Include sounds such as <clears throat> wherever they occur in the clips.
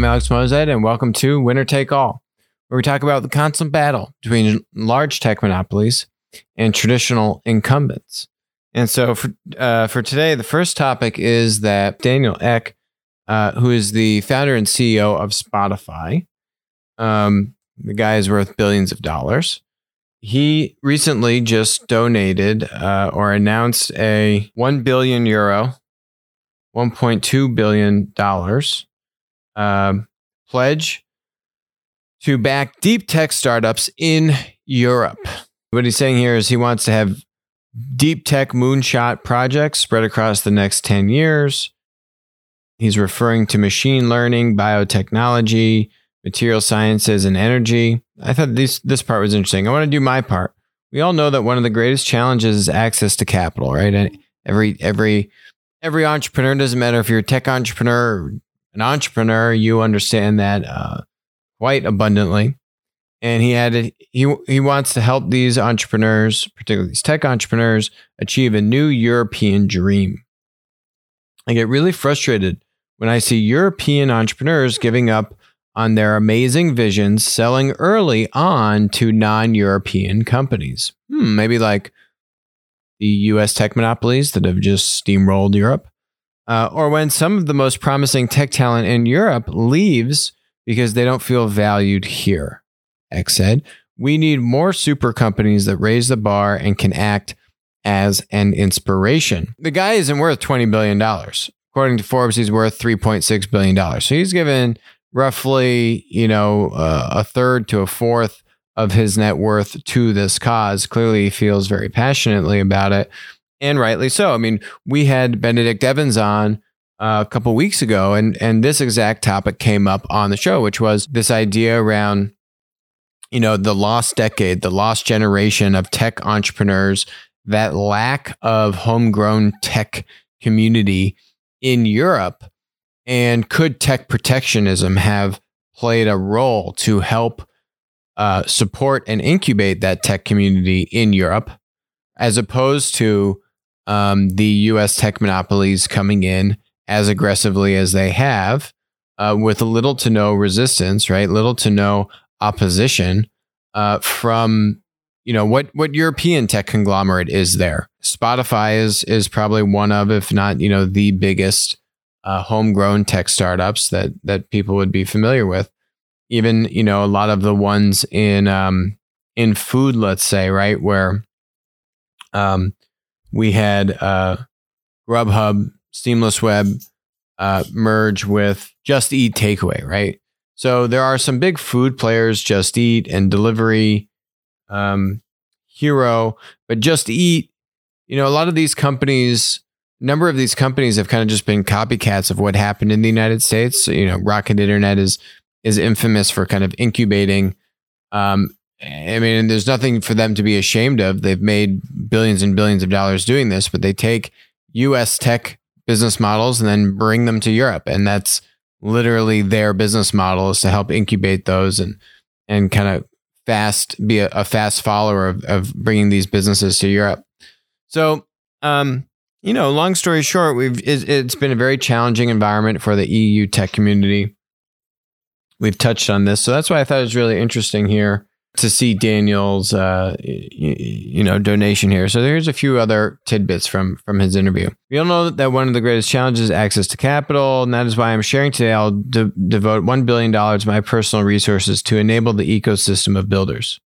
I'm Alex Moazed, and welcome to Winner Take All, where we talk about the constant battle between large tech monopolies and traditional incumbents. And so for, uh, for today, the first topic is that Daniel Ek, uh, who is the founder and CEO of Spotify, um, the guy is worth billions of dollars. He recently just donated uh, or announced a 1 billion euro, $1.2 billion um, pledge to back deep tech startups in Europe. What he's saying here is he wants to have deep tech moonshot projects spread across the next 10 years. He's referring to machine learning, biotechnology, material sciences, and energy. I thought this, this part was interesting. I want to do my part. We all know that one of the greatest challenges is access to capital, right? And every every every entrepreneur doesn't matter if you're a tech entrepreneur, an entrepreneur, you understand that uh, quite abundantly. And he had he he wants to help these entrepreneurs, particularly these tech entrepreneurs, achieve a new European dream. I get really frustrated when I see European entrepreneurs giving up on their amazing visions selling early on to non European companies. Hmm, maybe like the US tech monopolies that have just steamrolled Europe. Uh, or when some of the most promising tech talent in Europe leaves because they don't feel valued here. Ek said, We need more super companies that raise the bar and can act as an inspiration. The guy isn't worth $20 billion. According to Forbes, he's worth $3.6 billion. So he's given roughly, you know, uh, a third to a fourth of his net worth to this cause. Clearly, he feels very passionately about it, and rightly so. I mean, we had Benedict Evans on uh, a couple weeks ago, and and this exact topic came up on the show, which was this idea around, you know, the lost decade, the lost generation of tech entrepreneurs, that lack of homegrown tech community in Europe and could tech protectionism have played a role to help uh, support and incubate that tech community in Europe, as opposed to um, the US tech monopolies coming in as aggressively as they have, uh, with little to no resistance, right? Little to no opposition uh, from you know what what European tech conglomerate is there. Spotify is is probably one of, if not you know, the biggest uh, homegrown tech startups that that people would be familiar with. Even you know a lot of the ones in um, in food, let's say, right where um, we had uh, Grubhub, Seamless Web uh, merge with Just Eat Takeaway, right? So there are some big food players, Just Eat and Delivery, um, Hero, but Just Eat. You know, a lot of these companies number of these companies have kind of just been copycats of what happened in the United States. So, you know, Rocket Internet is is infamous for kind of incubating. Um, I mean, there's nothing for them to be ashamed of. They've made billions and billions of dollars doing this, but they take U.S. tech business models and then bring them to Europe, and that's literally their business model is to help incubate those and and kind of fast be a, a fast follower of, of bringing these businesses to Europe. So, um, you know, long story short, we've it's been a very challenging environment for the EU tech community. We've touched on this, so that's why I thought it was really interesting here to see Daniel's, uh, you know, donation here. So there's a few other tidbits from from his interview. We all know that one of the greatest challenges is access to capital, and that is why I'm sharing today. I'll de- devote one billion dollars of my personal resources to enable the ecosystem of builders.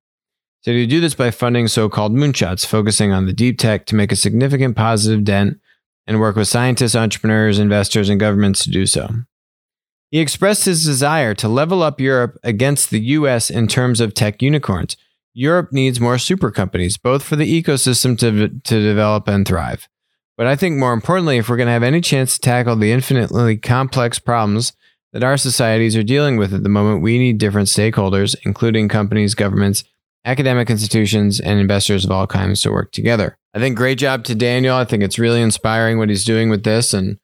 So you do this by funding so-called moonshots, focusing on the deep tech to make a significant positive dent and work with scientists, entrepreneurs, investors, and governments to do so. He expressed his desire to level up Europe against the US in terms of tech unicorns. Europe needs more super companies, both for the ecosystem to, to develop and thrive. But I think more importantly, if we're going to have any chance to tackle the infinitely complex problems that our societies are dealing with at the moment, we need different stakeholders, including companies, governments, academic institutions, and investors of all kinds to work together. I think great job to Daniel. I think it's really inspiring what he's doing with this, and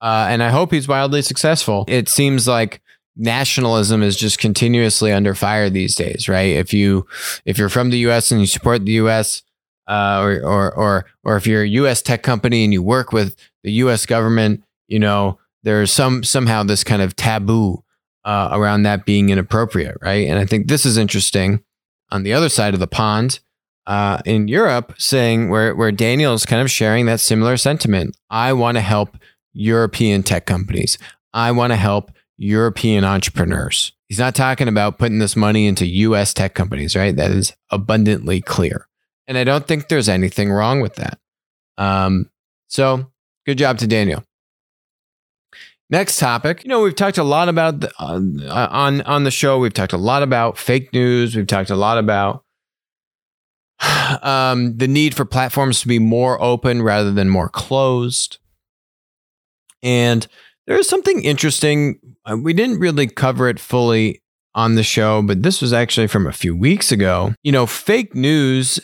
uh, and I hope he's wildly successful. It seems like nationalism is just continuously under fire these days, right? If you if you're from the U.S. and you support the U.S. Uh, or, or or or if you're a U.S. tech company and you work with the U.S. government, you know there's some somehow this kind of taboo uh, around that being inappropriate, right? And I think this is interesting on the other side of the pond uh, in Europe, saying where where Daniel is kind of sharing that similar sentiment. I want to help European tech companies. I want to help European entrepreneurs. He's not talking about putting this money into US tech companies, right? That is abundantly clear. And I don't think there's anything wrong with that. Um, so good job to Daniel. Next topic. You know, we've talked a lot about the, uh, on on the show. We've talked a lot about fake news. We've talked a lot about <sighs> um, the need for platforms to be more open rather than more closed. And there is something interesting. Uh, we didn't really cover it fully on the show, but this was actually from a few weeks ago. You know, fake news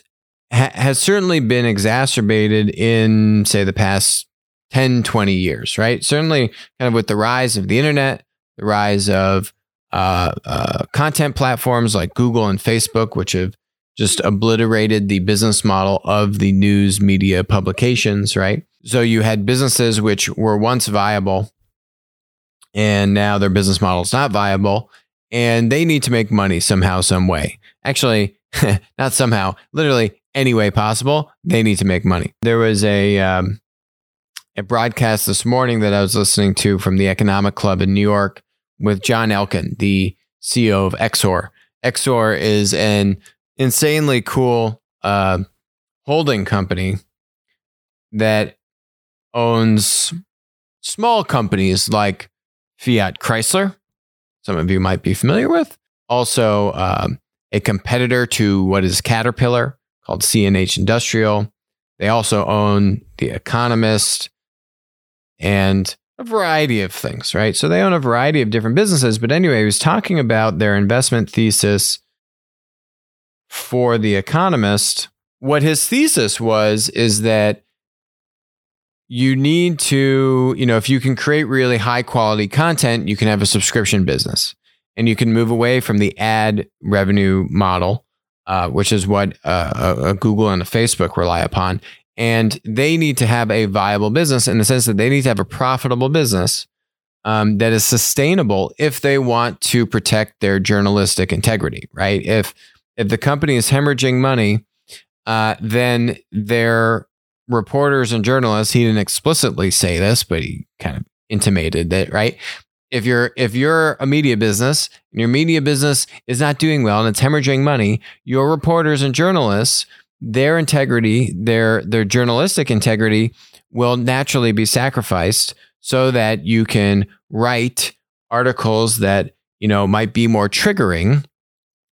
ha- has certainly been exacerbated in, say, the past 10, 20 years, right? Certainly, kind of with the rise of the internet, the rise of uh, uh, content platforms like Google and Facebook, which have just obliterated the business model of the news media publications, right? So you had businesses which were once viable and now their business model is not viable and they need to make money somehow, some way. Actually, <laughs> not somehow, literally any way possible, they need to make money. There was a, um, a broadcast this morning that I was listening to from the Economic Club in New York with John Elkann, the CEO of Exor. Exor is an insanely cool uh, holding company that owns small companies like Fiat Chrysler, some of you might be familiar with. Also, um, a competitor to what is Caterpillar called CNH Industrial. They also own The Economist and a variety of things, right? So they own a variety of different businesses. But anyway, he was talking about their investment thesis for The Economist. What his thesis was is that you need to, you know, if you can create really high quality content, you can have a subscription business and you can move away from the ad revenue model, uh, which is what uh, a, a Google and a Facebook rely upon. And they need to have a viable business in the sense that they need to have a profitable business um, that is sustainable if they want to protect their journalistic integrity, right? If if the company is hemorrhaging money, uh, then their reporters and journalists, he didn't explicitly say this, but he kind of intimated that, right? If you're if you're a media business and your media business is not doing well and it's hemorrhaging money, your reporters and journalists, their integrity, their their journalistic integrity will naturally be sacrificed so that you can write articles that, you know, might be more triggering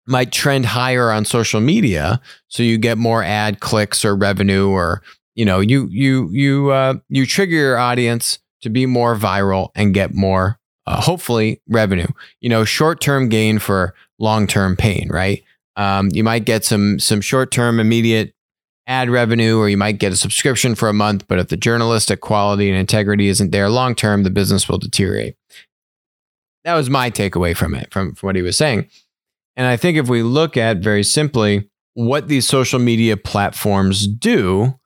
might trend higher on social media so you get more ad clicks or revenue or you know you you you uh, you trigger your audience to be more viral and get more uh, hopefully revenue. You know short-term gain for long-term pain right? Um, you might get some some short-term immediate ad revenue or you might get a subscription for a month but if the journalistic quality and integrity isn't there long term the business will deteriorate. That was my takeaway from it from, from what he was saying. And I think if we look at very simply what these social media platforms do,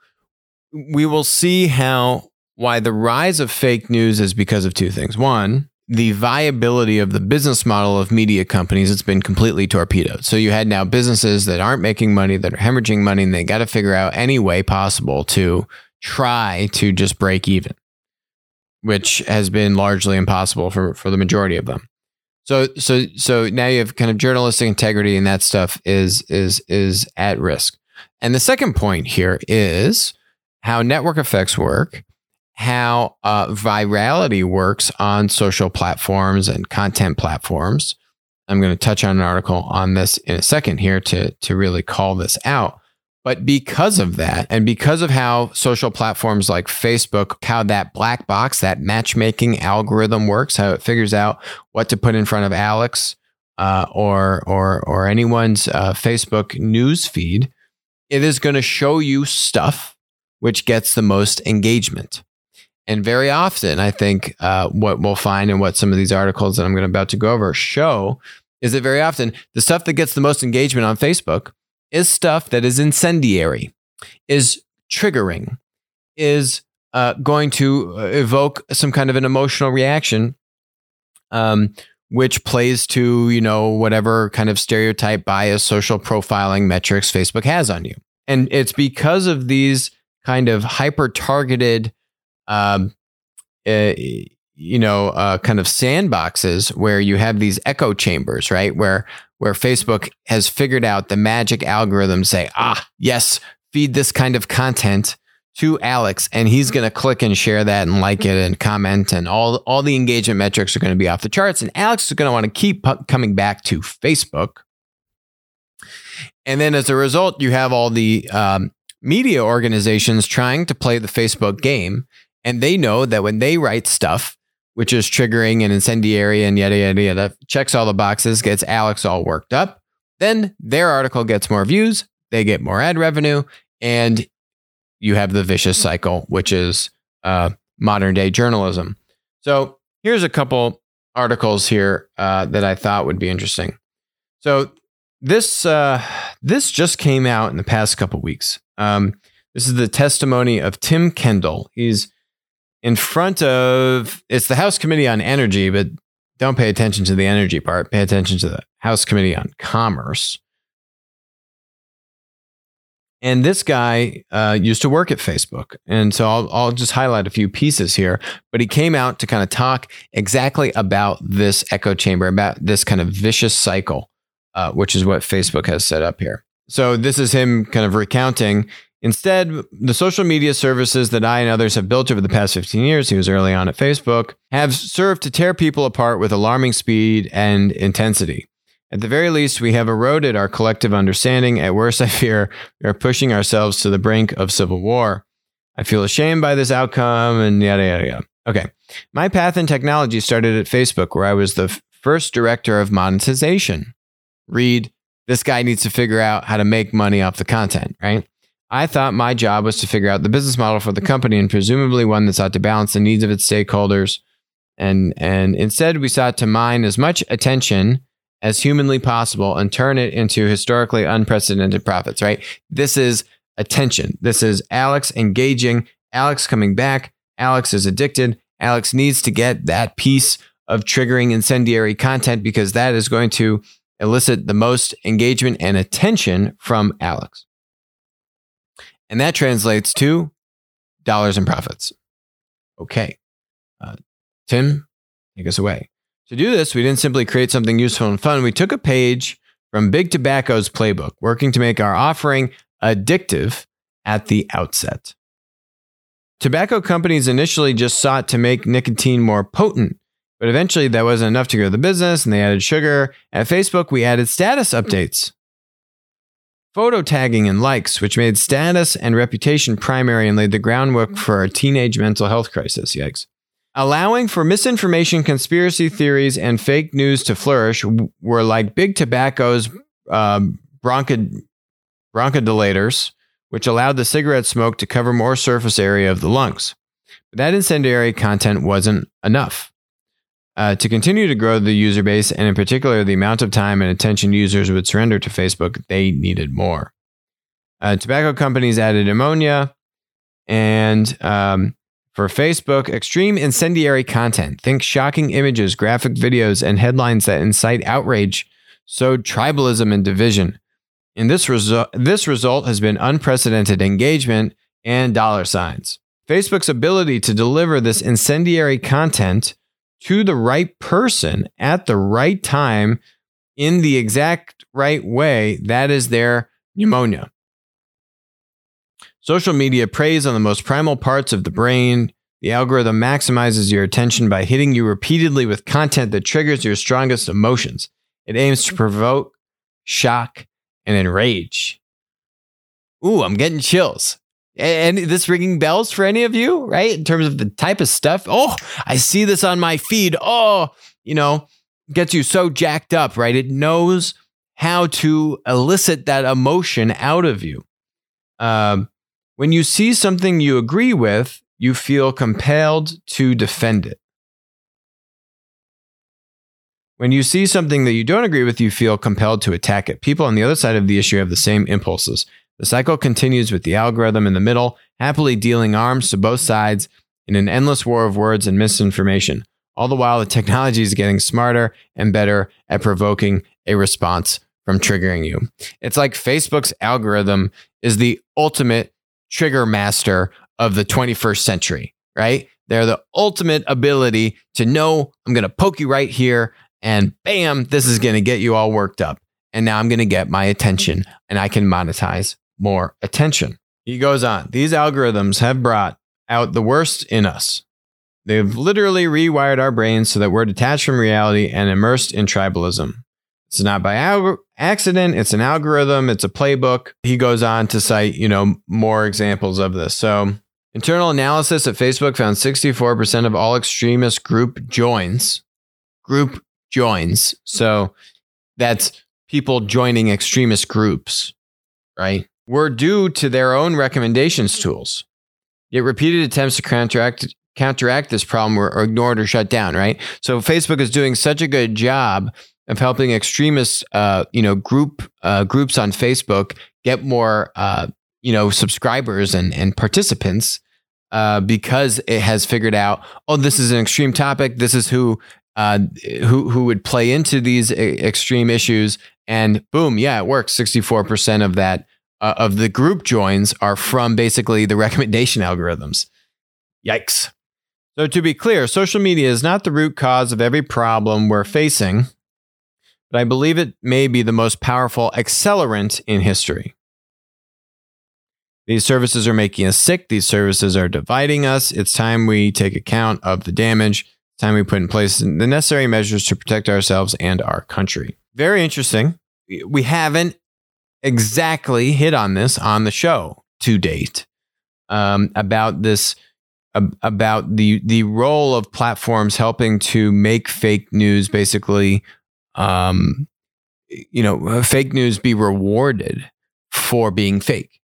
we will see how why the rise of fake news is because of two things. One, the viability of the business model of media companies it's been completely torpedoed. So you had now businesses that aren't making money, that are hemorrhaging money, and they got to figure out any way possible to try to just break even, which has been largely impossible for, for the majority of them. So so so now you have kind of journalistic integrity and that stuff is is is at risk. And the second point here is how network effects work, how uh, virality works on social platforms and content platforms. I'm going to touch on an article on this in a second here to to really call this out. But because of that, and because of how social platforms like Facebook, how that black box, that matchmaking algorithm works, how it figures out what to put in front of Alex uh, or or or anyone's uh, Facebook news feed, it is going to show you stuff which gets the most engagement. And very often, I think uh, what we'll find and what some of these articles that I'm going about to go over show is that very often the stuff that gets the most engagement on Facebook is stuff that is incendiary, is triggering, is uh, going to uh, evoke some kind of an emotional reaction, um, which plays to, you know, whatever kind of stereotype bias, social profiling metrics Facebook has on you. And it's because of these kind of hyper targeted, um, uh, you know, uh, kind of sandboxes where you have these echo chambers, right? Where where Facebook has figured out the magic algorithm say, ah, yes, feed this kind of content to Alex, and he's going to click and share that and like it and comment, and all all the engagement metrics are going to be off the charts. And Alex is going to want to keep coming back to Facebook. And then as a result, you have all the um, media organizations trying to play the Facebook game, and they know that when they write stuff, which is triggering and incendiary and yada yada yada, checks all the boxes, gets Alex all worked up. Then their article gets more views, they get more ad revenue, and you have the vicious cycle, which is uh, modern day journalism. So here's a couple articles here uh, that I thought would be interesting. So this uh, this just came out in the past couple weeks. Um, this is the testimony of Tim Kendall. He's in front of it's the House Committee on Energy, but don't pay attention to the energy part. Pay attention to the House Committee on Commerce. And this guy uh, used to work at Facebook. And so I'll, I'll just highlight a few pieces here. But he came out to kind of talk exactly about this echo chamber, about this kind of vicious cycle, uh, which is what Facebook has set up here. So this is him kind of recounting. Instead, the social media services that I and others have built over the past 15 years, he was early on at Facebook, have served to tear people apart with alarming speed and intensity. At the very least, we have eroded our collective understanding. At worst, <laughs> I fear we are pushing ourselves to the brink of civil war. I feel ashamed by this outcome and yada, yada, yada. Okay. My path in technology started at Facebook, where I was the first director of monetization. Read, this guy needs to figure out how to make money off the content, right? I thought my job was to figure out the business model for the mm-hmm. company and presumably one that sought to balance the needs of its stakeholders. And, and instead, we sought to mine as much attention as humanly possible and turn it into historically unprecedented profits, right? This is attention. This is Alex engaging, Alex coming back. Alex is addicted. Alex needs to get that piece of triggering incendiary content because that is going to elicit the most engagement and attention from Alex. And that translates to dollars and profits. Okay. Uh, Tim, take us away. To do this, we didn't simply create something useful and fun. We took a page from Big Tobacco's playbook, working to make our offering addictive at the outset. Tobacco companies initially just sought to make nicotine more potent, but eventually that wasn't enough to grow the business and they added sugar. At Facebook, we added status updates, photo tagging, and likes, which made status and reputation primary and laid the groundwork for our teenage mental health crisis. Yikes. Allowing for misinformation, conspiracy theories, and fake news to flourish were like big tobacco's um, bronchod- bronchodilators, which allowed the cigarette smoke to cover more surface area of the lungs. But that incendiary content wasn't enough. Uh, to continue to grow the user base, and in particular the amount of time and attention users would surrender to Facebook, they needed more. Uh, tobacco companies added ammonia, and um, for Facebook, extreme incendiary content, think shocking images, graphic videos, and headlines that incite outrage, sowed tribalism and division. And this, resu- this result has been unprecedented engagement and dollar signs. Facebook's ability to deliver this incendiary content to the right person at the right time in the exact right way, that is their ammonia. Social media preys on the most primal parts of the brain. The algorithm maximizes your attention by hitting you repeatedly with content that triggers your strongest emotions. It aims to provoke, shock, and enrage. Ooh, I'm getting chills. And this ringing bells for any of you, right? In terms of the type of stuff. Oh, I see this on my feed. Oh, you know, gets you so jacked up, right? It knows how to elicit that emotion out of you. Um, when you see something you agree with, you feel compelled to defend it. When you see something that you don't agree with, you feel compelled to attack it. People on the other side of the issue have the same impulses. The cycle continues with the algorithm in the middle, happily dealing arms to both sides in an endless war of words and misinformation. All the while, the technology is getting smarter and better at provoking a response from triggering you. It's like Facebook's algorithm is the ultimate trigger master of the 21st century, right? They're the ultimate ability to know I'm going to poke you right here and bam, this is going to get you all worked up. And now I'm going to get my attention and I can monetize more attention. He goes on, these algorithms have brought out the worst in us. They've literally rewired our brains so that we're detached from reality and immersed in tribalism. It's not by accident. It's an algorithm. It's a playbook. He goes on to cite, you know, more examples of this. So, internal analysis at Facebook found 64% of all extremist group joins, group joins. So, that's people joining extremist groups, right? Were due to their own recommendations tools. Yet repeated attempts to counteract counteract this problem were ignored or shut down, right? So Facebook is doing such a good job of helping extremist, uh, you know, group uh, groups on Facebook get more, uh, you know, subscribers and and participants uh, because it has figured out, oh, this is an extreme topic. This is who uh, who who would play into these extreme issues, and boom, yeah, it works. Sixty four percent of that uh, of the group joins are from basically the <laughs> recommendation algorithms. Yikes. So, to be clear, social media is not the root cause of every problem we're facing but I believe it may be the most powerful accelerant in history. These services are making us sick. These services are dividing us. It's time we take account of the damage. It's time we put in place the necessary measures to protect ourselves and our country. Very interesting. We haven't exactly hit on this on the show to date um, about this about the the role of platforms helping to make fake news basically um, you know, uh, fake news be rewarded for being fake.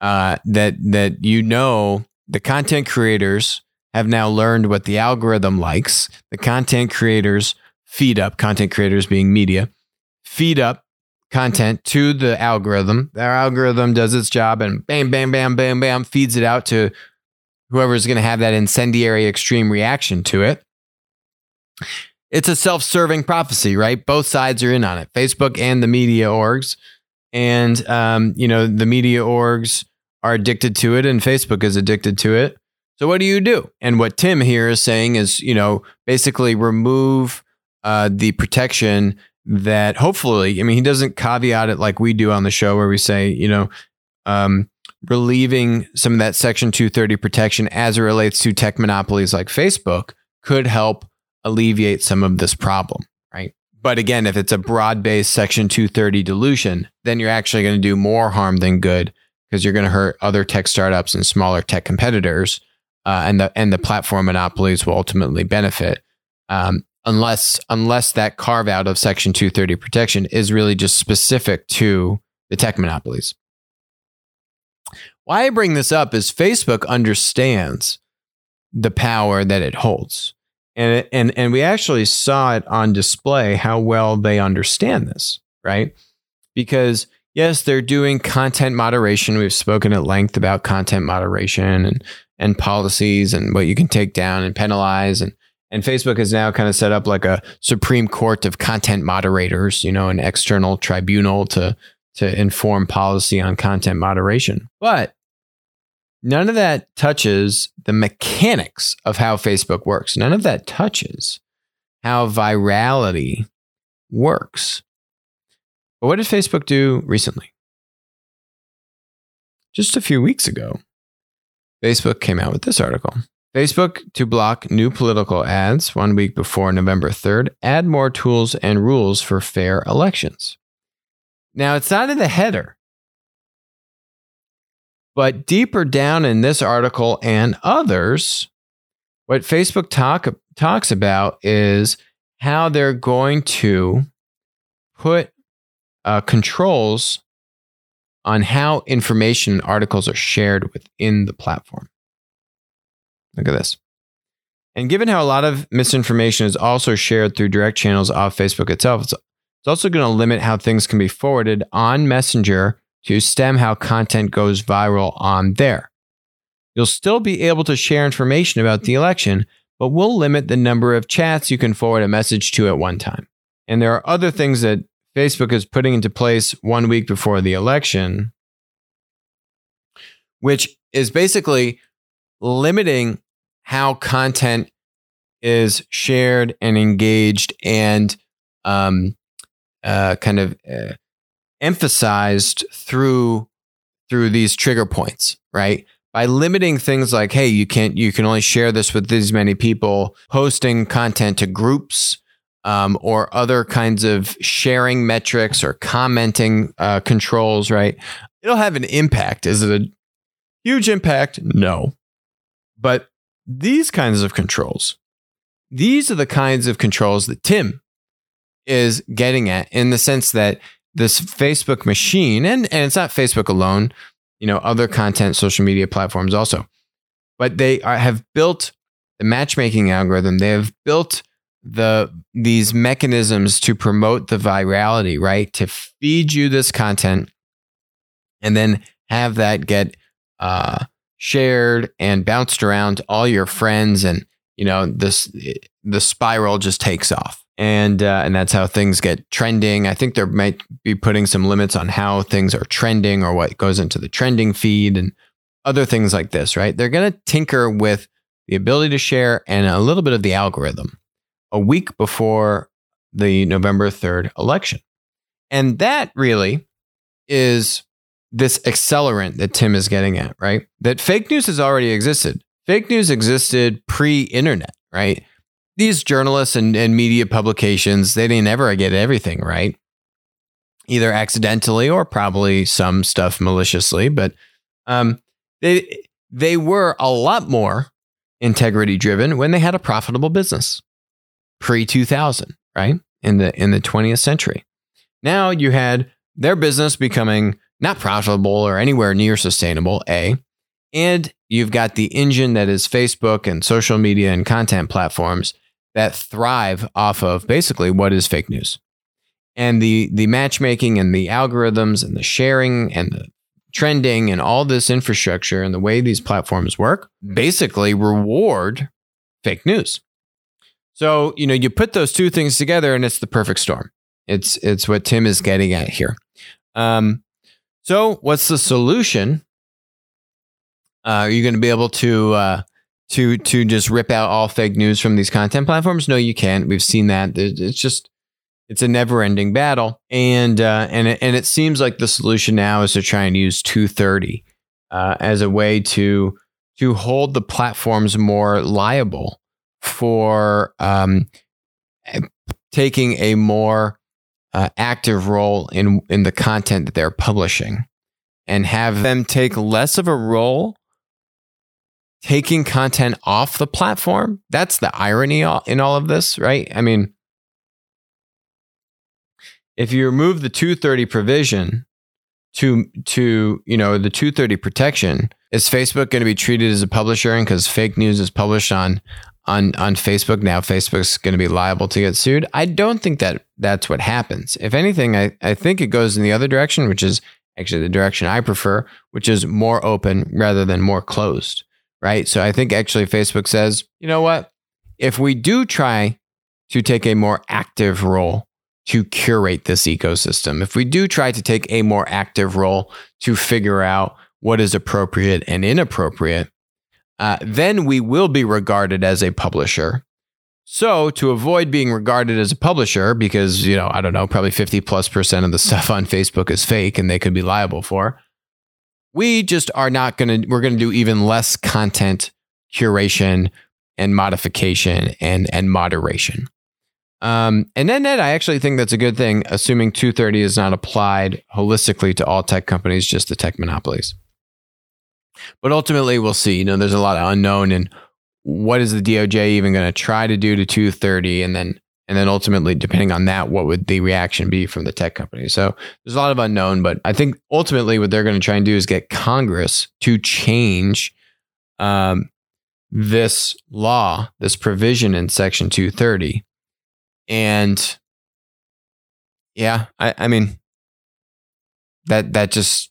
Uh, that that you know the content creators have now learned what the algorithm likes. The content creators feed up content creators being media feed up content to the algorithm. Their algorithm does its job and bam, bam, bam, bam, bam, feeds it out to whoever's going to have that incendiary extreme reaction to it it's a self-serving prophecy, right? Both sides are in on it, Facebook and the media orgs, and um, you know the media orgs are addicted to it, and Facebook is addicted to it. So what do you do? And what Tim here is saying is, you know, basically remove uh, the protection that hopefully, I mean, he doesn't caveat it like we do on the show, where we say, you know, um, relieving some of that Section 230 protection as it relates to tech monopolies like Facebook could help alleviate some of this problem, right? But again, if it's a broad based Section 230 dilution, then you're actually going to do more harm than good because you're going to hurt other tech startups and smaller tech competitors, uh, and the and the platform monopolies will ultimately benefit. Um, unless unless that carve out of Section 230 protection is really just specific to the tech monopolies. Why I bring this up is Facebook understands the power that it holds and and and we actually saw it on display how well they understand this, right? Because yes, they're doing content moderation. We've spoken at length about content moderation and and policies and what you can take down and penalize and and Facebook has now kind of set up like a Supreme Court of content moderators, you know, an external tribunal to to inform policy on content moderation. But None of that touches the mechanics of how Facebook works. None of that touches how virality works. But what did Facebook do recently? Just a few weeks ago, Facebook came out with this article. Facebook to block new political ads one week before November 3rd, add more tools and rules for fair elections. Now, it's not in the header. But deeper down in this article and others, what Facebook talk, talks about is how they're going to put uh, controls on how information and articles are shared within the platform. Look at this. And given how a lot of misinformation is also shared through direct channels off Facebook itself, it's, it's also going to limit how things can be forwarded on Messenger to stem how content goes viral on there. You'll still be able to share information about the election, but we'll limit the number of chats you can forward a message to at one time. And there are other things that Facebook is putting into place one week before the election, which is basically limiting how content is shared and engaged and um, uh, kind of uh, emphasized through through these trigger points, right? By limiting things like, hey, you can't, you can only share this with these many people, posting content to groups, um, or other kinds of sharing metrics or commenting uh, controls, right? It'll have an impact. Is it a huge impact? No. But these kinds of controls, these are the kinds of controls that Tim is getting at in the sense that this Facebook machine, and, and it's not Facebook alone, you know, other content social media platforms also, but they are, have built the matchmaking algorithm. They have built the these mechanisms to promote the virality, right? To feed you this content and then have that get uh, shared and bounced around to all your friends and you know this the spiral just takes off and uh, and that's how things get trending. I think there might be putting some limits on how things are trending or what goes into the trending feed and other things like this. Right? They're going to tinker with the ability to share and a little bit of the algorithm a week before the November third election, and that really is this accelerant that Tim is getting at. Right? That fake news has already existed. Fake news existed pre-internet. Right? these journalists and, and media publications, they didn't ever get everything right, either accidentally or probably some stuff maliciously. But um, they they were a lot more integrity driven when they had a profitable business pre 2000, right? In the in the 20th century. Now you had their business becoming not profitable or anywhere near sustainable, A. And you've got the engine that is Facebook and social media and content platforms that thrive off of basically what is fake news. And the the matchmaking and the algorithms and the sharing and the trending and all this infrastructure and the way these platforms work basically reward fake news. So, you know, you put those two things together and it's the perfect storm. It's it's what Tim is getting at here. Um, so what's the solution? Uh, are you going to be able to uh, to to just rip out all fake news from these content platforms? No, you can't. We've seen that. It's just it's a never-ending battle, and uh, and it, and it seems like the solution now is to try and use 230 uh, as a way to to hold the platforms more liable for um, taking a more uh, active role in in the content that they're publishing, and have them take less of a role taking content off the platform. That's the irony in all of this, right? I mean, if you remove the 230 provision to to you know the 230 protection, is Facebook going to be treated as a publisher? Because fake news is published on on on Facebook now, Facebook's going to be liable to get sued. I don't think that that's what happens. If anything, I, I think it goes in the other direction, which is actually the direction I prefer, which is more open rather than more closed right? So I think actually Facebook says, you know what? If we do try to take a more active role to curate this ecosystem, if we do try to take a more active role to figure out what is appropriate and inappropriate, uh, then we will be regarded as a publisher. So to avoid being regarded as a publisher, because, you know, I don't know, probably 50 plus percent of the <laughs> stuff on Facebook is fake and they could be liable for, we just are not going to, we're going to do even less content curation and modification and, and moderation. Um, and then, I actually think that's a good thing, assuming 230 is not applied holistically to all tech companies, just the tech monopolies. But ultimately, we'll see. You know, there's a lot of unknown and what is the DOJ even going to try to do to 230? And then and then ultimately, depending on that, what would the reaction be from the tech company? So there's a lot of unknown, but I think ultimately what they're going to try and do is get Congress to change um, this law, this provision in Section 230. And yeah, I, I mean, that that just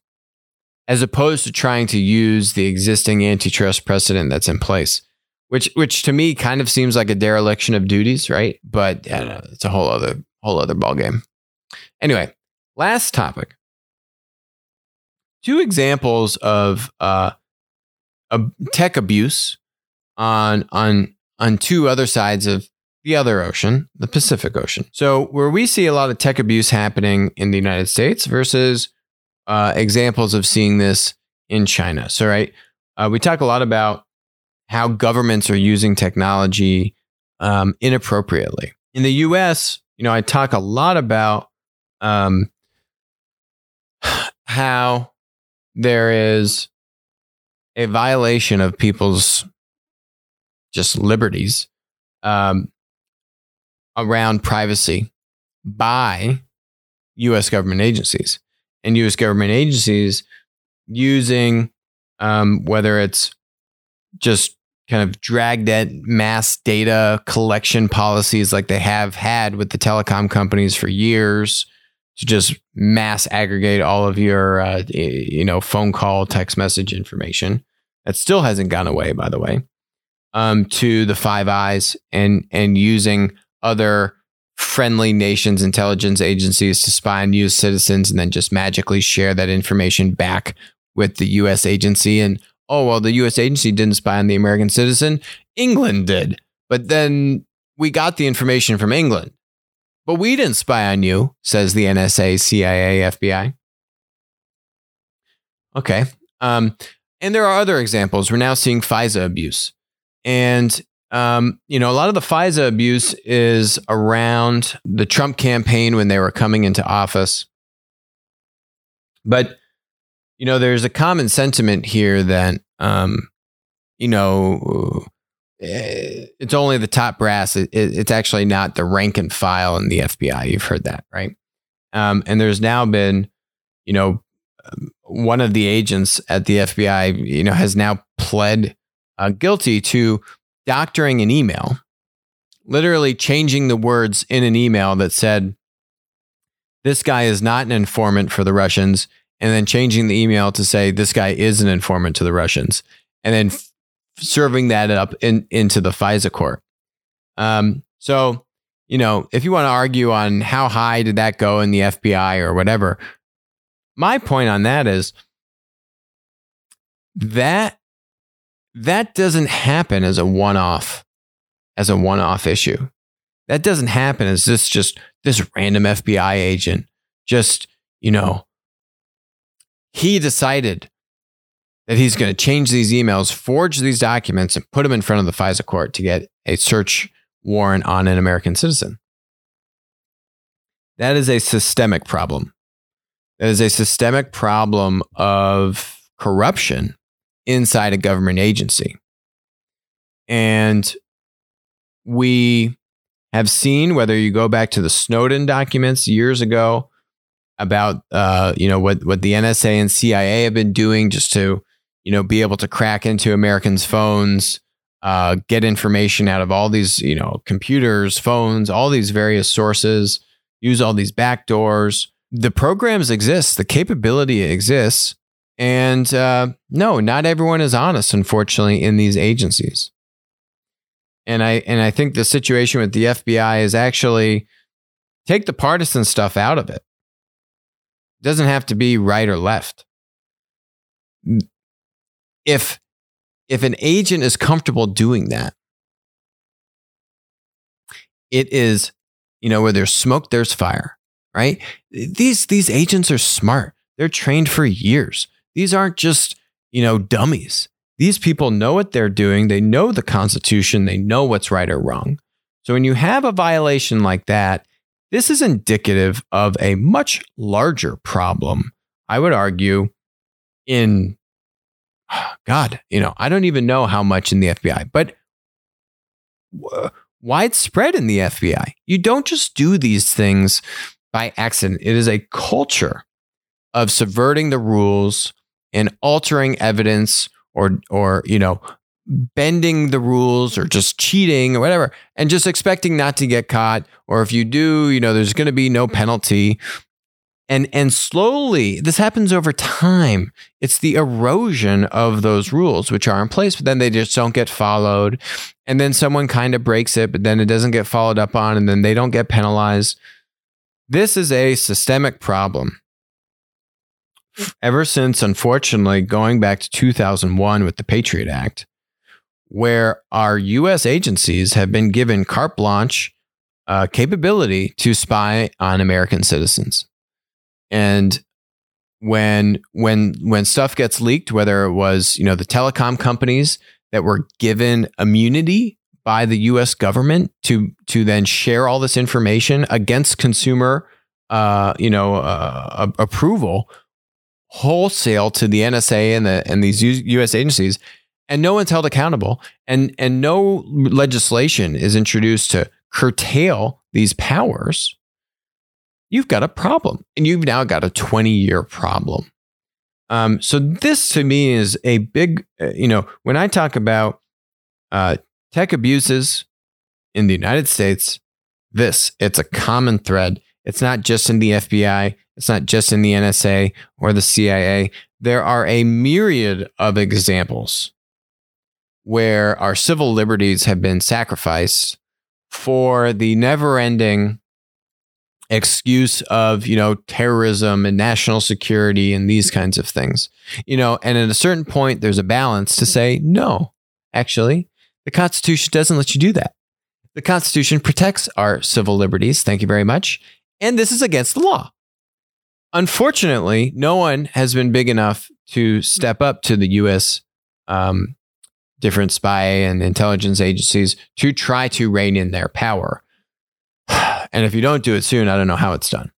as opposed to trying to use the existing antitrust precedent that's in place, which which to me kind of seems like a dereliction of duties, right? But I don't know, it's a whole other whole other ballgame. Anyway, last topic. Two examples of uh, a tech abuse on on on two other sides of the other ocean, the Pacific Ocean. So where we see a lot of tech abuse happening in the United States versus uh, examples of seeing this in China. So right, uh, we talk a lot about how governments are using technology um, inappropriately. In the US, you know, I talk a lot about um, <sighs> how there is a violation of people's just liberties um, around privacy by US government agencies and US government agencies using um, whether it's just kind of dragged at mass data collection policies like they have had with the telecom companies for years to just mass aggregate all of your uh, you know phone call text message information. That still hasn't gone away by the way um, to the five eyes and and using other friendly nations intelligence agencies to spy on us citizens and then just magically share that information back with the us agency and oh, well, the US agency didn't spy on the American citizen. England did. But then we got the information from England. But we didn't spy on you, says the NSA, CIA, FBI. Okay. Um, and there are other examples. We're now seeing FISA abuse. And, um, you know, a lot of the FISA abuse is around the Trump campaign when they were coming into office. But you know, there's a common sentiment here that, um, you know, eh, it's only the top brass. It, it, it's actually not the rank and file in the FBI. You've heard that, right? Um, and there's now been, you know, um, one of the agents at the FBI, you know, has now pled uh, guilty to doctoring an email, literally changing the words in an email that said, "This guy is not an informant for the Russians." and then changing the email to say this guy is an informant to the Russians, and then f- serving that up in, into the FISA court. Um, so, you know, if you want to argue on how high did that go in the FBI or whatever, my point on that is that that doesn't happen as a one-off as a one-off issue. That doesn't happen as this just this random FBI agent just, you know, he decided that he's going to change these emails, forge these documents, and put them in front of the FISA court to get a search warrant on an American citizen. That is a systemic problem. That is a systemic problem of corruption inside a government agency. And we have seen, whether you go back to the Snowden documents years ago, about uh, you know what what the NSA and CIA have been doing just to you know be able to crack into Americans' phones, uh, get information out of all these you know computers, phones, all these various sources, use all these backdoors. The programs exist, the capability exists, and uh, no, not everyone is honest, unfortunately, in these agencies. And I and I think the situation with the FBI is actually take the partisan stuff out of it it doesn't have to be right or left. If if an agent is comfortable doing that, it is, you know, where there's smoke, there's fire, right? These these agents are smart. They're trained for years. These aren't just, you know, dummies. These people know what they're doing. They know the Constitution. They know what's right or wrong. So when you have a violation like that, this is indicative of a much larger problem, I would argue, in <sighs> God, you know, I don't even know how much in the FBI, but widespread in the FBI. You don't just do these things by accident, it is a culture of subverting the rules and altering evidence or or you know bending the rules or just cheating or whatever and just expecting not to get caught. Or if you do you know there's going to be no penalty. And and slowly this happens over time. It's the erosion of those rules which are in place but then they just don't get followed. And then someone kind of breaks it but then it doesn't get followed up on and then they don't get penalized. This is a systemic problem ever since unfortunately going back to 2001 with the patriot act where our US agencies have been given carte blanche uh, capability to spy on American citizens and when when when stuff gets leaked, whether it was you know the telecom companies that were given immunity by the U.S. government to to then share all this information against consumer uh, you know uh, approval wholesale to the NSA and the and these U.S. agencies, and no one's held accountable, and and no legislation is introduced to curtail these powers you've got a problem and you've now got a 20 year problem. Um, so this to me is a big, uh, you know, when I talk about uh, tech abuses in the United States, this it's a common thread. It's not just in the FBI. It's not just in the NSA or the CIA. There are a myriad of examples where our civil liberties have been sacrificed for the never ending excuse of you know terrorism and national security and these kinds of things you know and at a certain point there's a balance to say no actually the constitution doesn't let you do that the constitution protects our civil liberties thank you very much and this is against the law unfortunately no one has been big enough to step up to the us um, different spy and intelligence agencies to try to rein in their power <sighs> and if you don't do it soon, I don't know how it's done.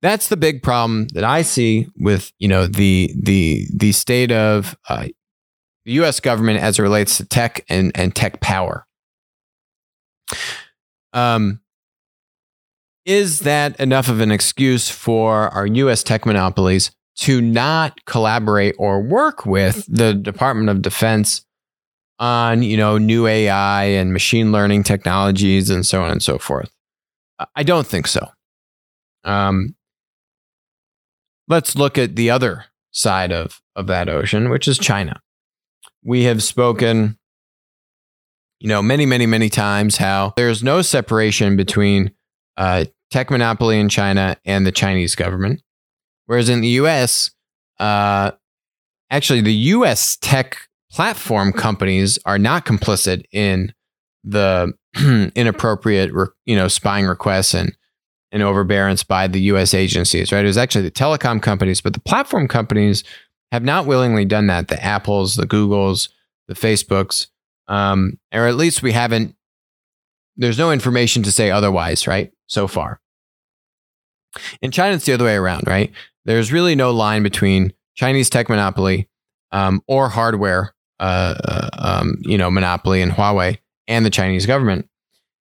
That's the big problem that I see with you know the the the state of uh, the U.S. government as it relates to tech and and tech power. Um, is that enough of an excuse for our U.S. tech monopolies to not collaborate or work with the Department of Defense on you know new AI and machine learning technologies and so on and so forth? I don't think so. Um, let's look at the other side of, of that ocean, which is China. We have spoken, you know, many, many, many times how there's no separation between uh, tech monopoly in China and the Chinese government. Whereas in the US, uh, actually, the US tech platform companies are not complicit in the <clears throat> inappropriate, you know, spying requests and and overbearance by the U.S. agencies. Right? It was actually the telecom companies, but the platform companies have not willingly done that. The Apples, the Googles, the Facebooks, um, or at least we haven't. There's no information to say otherwise, right? So far. In China, it's the other way around, right? There's really no line between Chinese tech monopoly um, or hardware, uh, uh, um, you know, monopoly and Huawei and the Chinese government.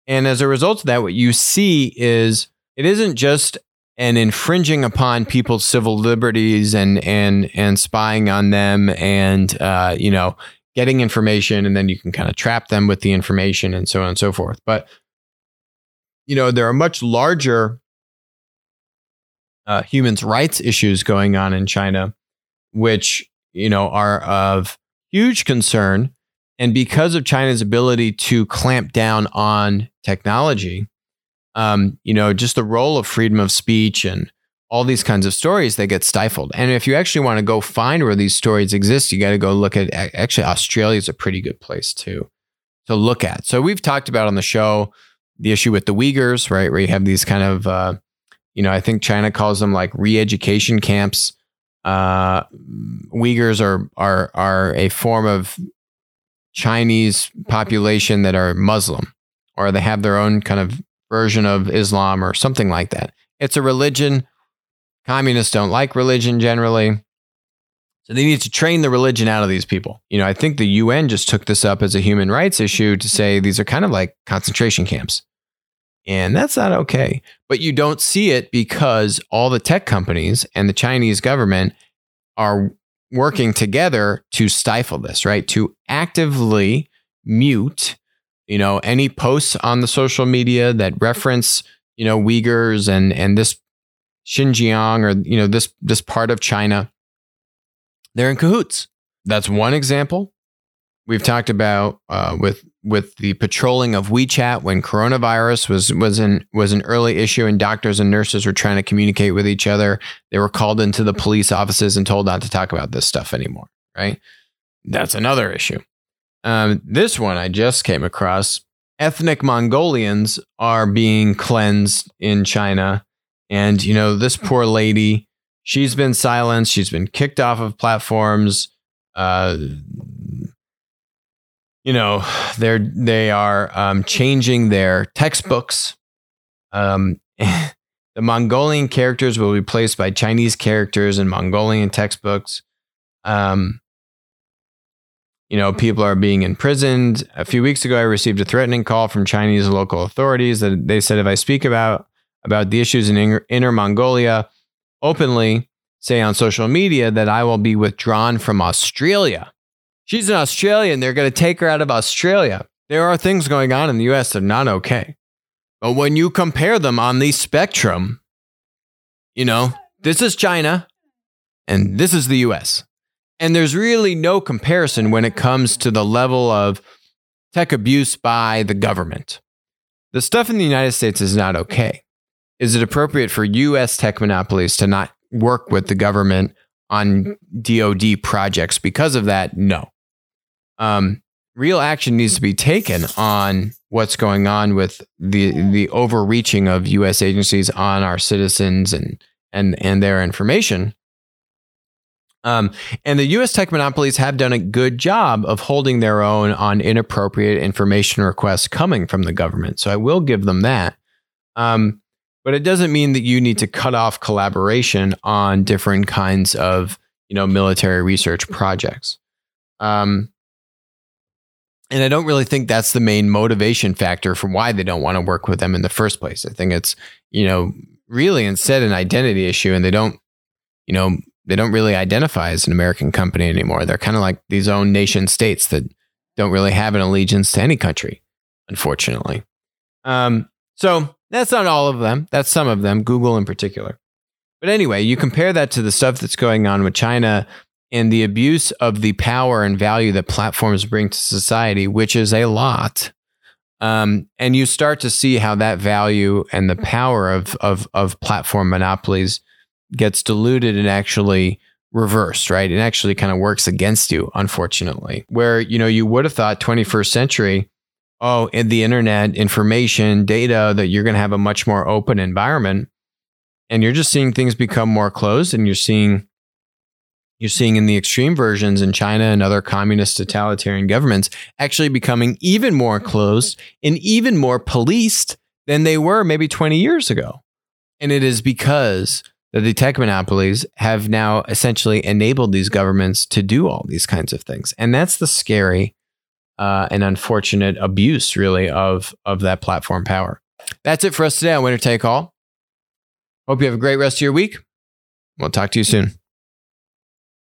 And as a result of that, what you see is it isn't just an infringing upon people's civil liberties and and and spying on them and uh, you know getting information and then you can kind of trap them with the information and so on and so forth. But you know there are much larger uh, human rights issues going on in China, which you know are of huge concern and because of China's ability to clamp down on technology, um, you know, just the role of freedom of speech and all these kinds of stories that get stifled. And if you actually want to go find where these stories exist, you got to go look at actually Australia is a pretty good place to to look at. So we've talked about on the show the issue with the Uyghurs, right, where you have these kind of uh, you know, I think China calls them like re-education camps. Uh, Uyghurs are are are a form of Chinese population that are Muslim or they have their own kind of version of Islam or something like that. It's a religion. Communists don't like religion generally. So they need to train the religion out of these people. You know, I think the UN just took this up as a human rights issue to say these are kind of like concentration camps. And that's not okay. But you don't see it because all the tech companies and the Chinese government are working together to stifle this, right? To actively mute, you know, any posts on the social media that reference, you know, Uyghurs and and this Xinjiang or you know this this part of China. They're in cahoots. That's one example. We've talked about uh, with with the patrolling of WeChat when coronavirus was was an was an early issue and doctors and nurses were trying to communicate with each other. They were called into the police offices and told not to talk about this stuff anymore. Right? That's another issue. Um, this one I just came across. Ethnic Mongolians are being cleansed in China, and you know this poor lady. She's been silenced. She's been kicked off of platforms. Uh, you know, they're they are um, changing their textbooks. Um, <laughs> the Mongolian characters will be replaced by Chinese characters in Mongolian textbooks. Um, you know, people are being imprisoned. A few weeks ago, I received a threatening call from Chinese local authorities that they said if I speak about about the issues in Inner Mongolia openly, say on social media, that I will be withdrawn from Australia. She's an Australian. They're going to take her out of Australia. There are things going on in the US that are not okay. But when you compare them on the spectrum, you know, this is China and this is the US. And there's really no comparison when it comes to the level of tech abuse by the government. The stuff in the United States is not okay. Is it appropriate for US tech monopolies to not work with the government on DoD projects because of that? No um, real action needs to be taken on what's going on with the the overreaching of U.S. agencies on our citizens and and and their information. Um, and the U.S. tech monopolies have done a good job of holding their own on inappropriate information requests coming from the government. So I will give them that. Um, but it doesn't mean that you need to cut off collaboration on different kinds of you know military research projects. Um, and I don't really think that's the main motivation factor for why they don't want to work with them in the first place. I think it's, you know, really instead an identity issue and they don't, you know, they don't really identify as an American company anymore. They're kind of like these own nation states that don't really have an allegiance to any country, unfortunately. Um, so that's not all of them. That's some of them, Google in particular. But anyway, you compare that to the stuff that's going on with China and the abuse of the power and value that platforms bring to society, which is a lot. Um, and you start to see how that value and the power of, of, of platform monopolies gets diluted and actually reversed, right? It actually kind of works against you, unfortunately. Where, you know, you would have thought 21st century, oh, in the internet, information, data, that you're going to have a much more open environment. And you're just seeing things become more closed and you're seeing you're seeing in the extreme versions in China and other communist totalitarian governments actually becoming even more closed and even more policed than they were maybe 20 years ago. And it is because the tech monopolies have now essentially enabled these governments to do all these kinds of things. And that's the scary uh, and unfortunate abuse, really, of, of that platform power. That's it for us today on Winner Take All. Hope you have a great rest of your week. We'll talk to you soon.